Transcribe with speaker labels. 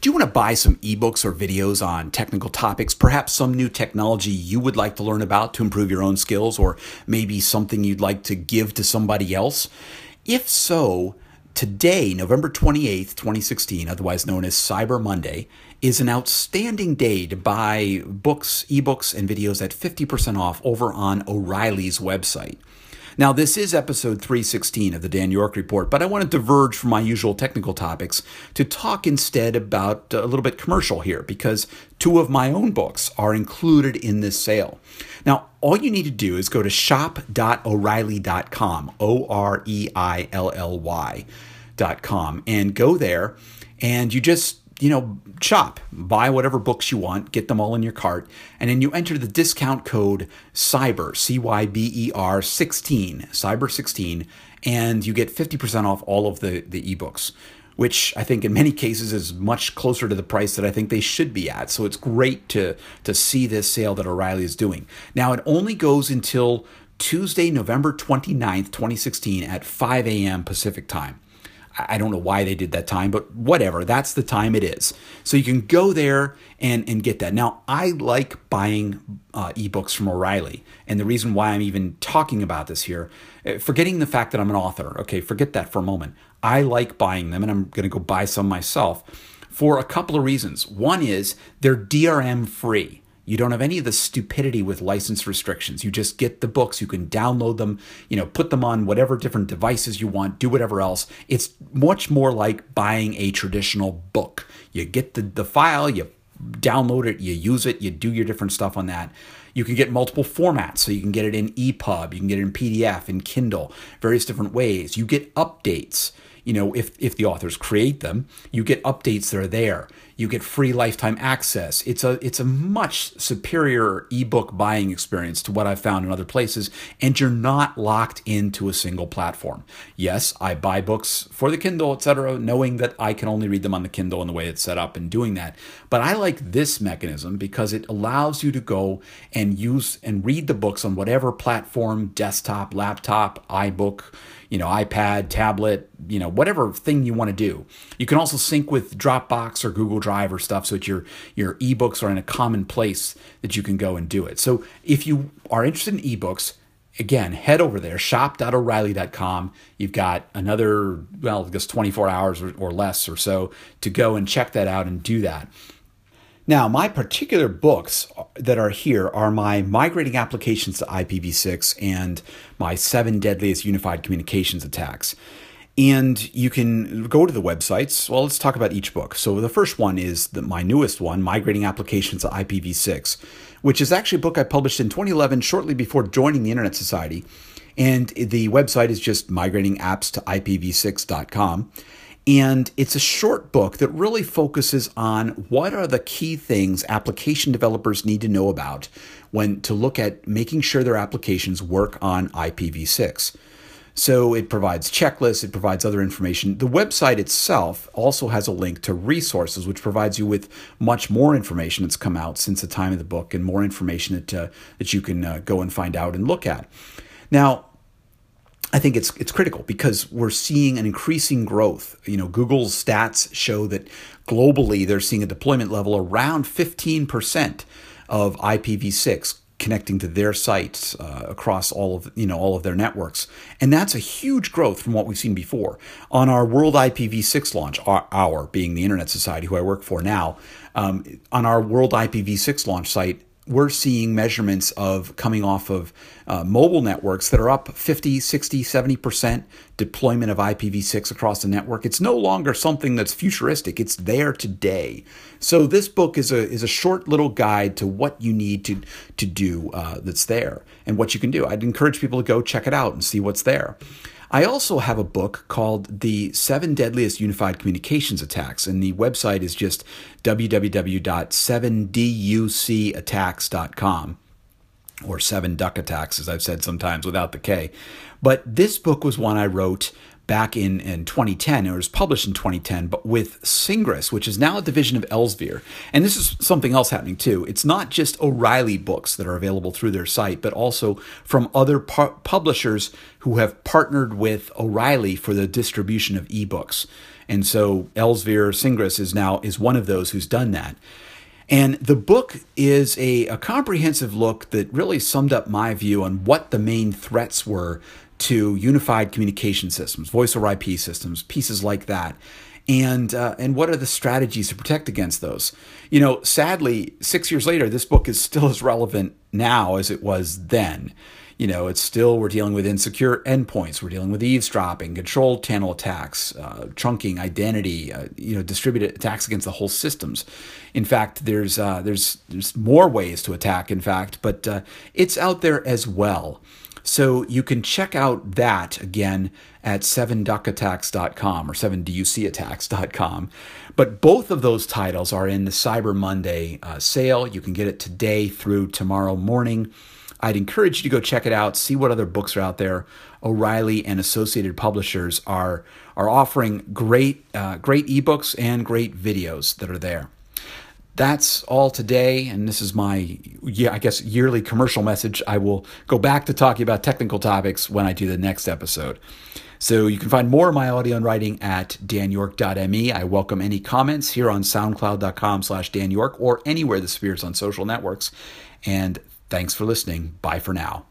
Speaker 1: Do you want to buy some ebooks or videos on technical topics, perhaps some new technology you would like to learn about to improve your own skills, or maybe something you'd like to give to somebody else? If so, today, November 28th, 2016, otherwise known as Cyber Monday, is an outstanding day to buy books, ebooks, and videos at 50% off over on O'Reilly's website. Now, this is episode 316 of the Dan York Report, but I want to diverge from my usual technical topics to talk instead about uh, a little bit commercial here because two of my own books are included in this sale. Now, all you need to do is go to shop.o'reilly.com, O R E I L L Y.com, and go there and you just you know, shop, buy whatever books you want, get them all in your cart, and then you enter the discount code CYBER, C Y B E R 16, CYBER 16, and you get 50% off all of the, the ebooks, which I think in many cases is much closer to the price that I think they should be at. So it's great to, to see this sale that O'Reilly is doing. Now, it only goes until Tuesday, November 29th, 2016 at 5 a.m. Pacific time. I don't know why they did that time, but whatever. That's the time it is. So you can go there and, and get that. Now, I like buying uh, ebooks from O'Reilly. And the reason why I'm even talking about this here, uh, forgetting the fact that I'm an author, okay, forget that for a moment. I like buying them and I'm going to go buy some myself for a couple of reasons. One is they're DRM free. You don't have any of the stupidity with license restrictions. You just get the books, you can download them, you know, put them on whatever different devices you want, do whatever else. It's much more like buying a traditional book. You get the, the file, you download it, you use it, you do your different stuff on that. You can get multiple formats, so you can get it in EPUB, you can get it in PDF, in Kindle, various different ways. You get updates you know, if, if the authors create them, you get updates that are there. You get free lifetime access. It's a it's a much superior ebook buying experience to what I've found in other places, and you're not locked into a single platform. Yes, I buy books for the Kindle, etc., knowing that I can only read them on the Kindle and the way it's set up and doing that. But I like this mechanism because it allows you to go and use and read the books on whatever platform, desktop, laptop, iBook you know, iPad, tablet, you know, whatever thing you want to do. You can also sync with Dropbox or Google Drive or stuff so that your your ebooks are in a common place that you can go and do it. So if you are interested in ebooks, again, head over there, shop.o'reilly.com. You've got another, well, I guess 24 hours or, or less or so to go and check that out and do that. Now, my particular books that are here are my Migrating Applications to IPv6 and my Seven Deadliest Unified Communications Attacks. And you can go to the websites. Well, let's talk about each book. So, the first one is the, my newest one, Migrating Applications to IPv6, which is actually a book I published in 2011, shortly before joining the Internet Society. And the website is just migratingapps to IPv6.com. And it's a short book that really focuses on what are the key things application developers need to know about when to look at making sure their applications work on IPv6. So it provides checklists, it provides other information. The website itself also has a link to resources, which provides you with much more information that's come out since the time of the book and more information that, uh, that you can uh, go and find out and look at. Now, I think it's it's critical because we're seeing an increasing growth. You know, Google's stats show that globally they're seeing a deployment level around 15% of IPv6 connecting to their sites uh, across all of you know all of their networks, and that's a huge growth from what we've seen before. On our World IPv6 launch, our, our being the Internet Society, who I work for now, um, on our World IPv6 launch site, we're seeing measurements of coming off of uh, mobile networks that are up 50, 60, 70% deployment of IPv6 across the network. It's no longer something that's futuristic. It's there today. So this book is a is a short little guide to what you need to to do uh, that's there and what you can do. I'd encourage people to go check it out and see what's there. I also have a book called The Seven Deadliest Unified Communications Attacks, and the website is just www.7ducattacks.com or seven duck attacks, as I've said sometimes without the K. But this book was one I wrote back in, in 2010. It was published in 2010, but with Syngress, which is now a division of Elsevier. And this is something else happening too. It's not just O'Reilly books that are available through their site, but also from other pu- publishers who have partnered with O'Reilly for the distribution of ebooks. And so Elsevier Syngress is now is one of those who's done that. And the book is a, a comprehensive look that really summed up my view on what the main threats were to unified communication systems, voice over IP systems, pieces like that. And, uh, and what are the strategies to protect against those? You know, sadly, six years later, this book is still as relevant now as it was then. You know, it's still, we're dealing with insecure endpoints, we're dealing with eavesdropping, control channel attacks, uh, trunking, identity, uh, you know, distributed attacks against the whole systems. In fact, there's, uh, there's, there's more ways to attack, in fact, but uh, it's out there as well. So you can check out that again at 7duckattacks.com or 7ducattacks.com. But both of those titles are in the Cyber Monday uh, sale. You can get it today through tomorrow morning. I'd encourage you to go check it out, see what other books are out there. O'Reilly and associated publishers are are offering great uh, great ebooks and great videos that are there that's all today. And this is my, yeah, I guess, yearly commercial message. I will go back to talking about technical topics when I do the next episode. So you can find more of my audio and writing at danyork.me. I welcome any comments here on soundcloud.com slash danyork or anywhere this appears on social networks. And thanks for listening. Bye for now.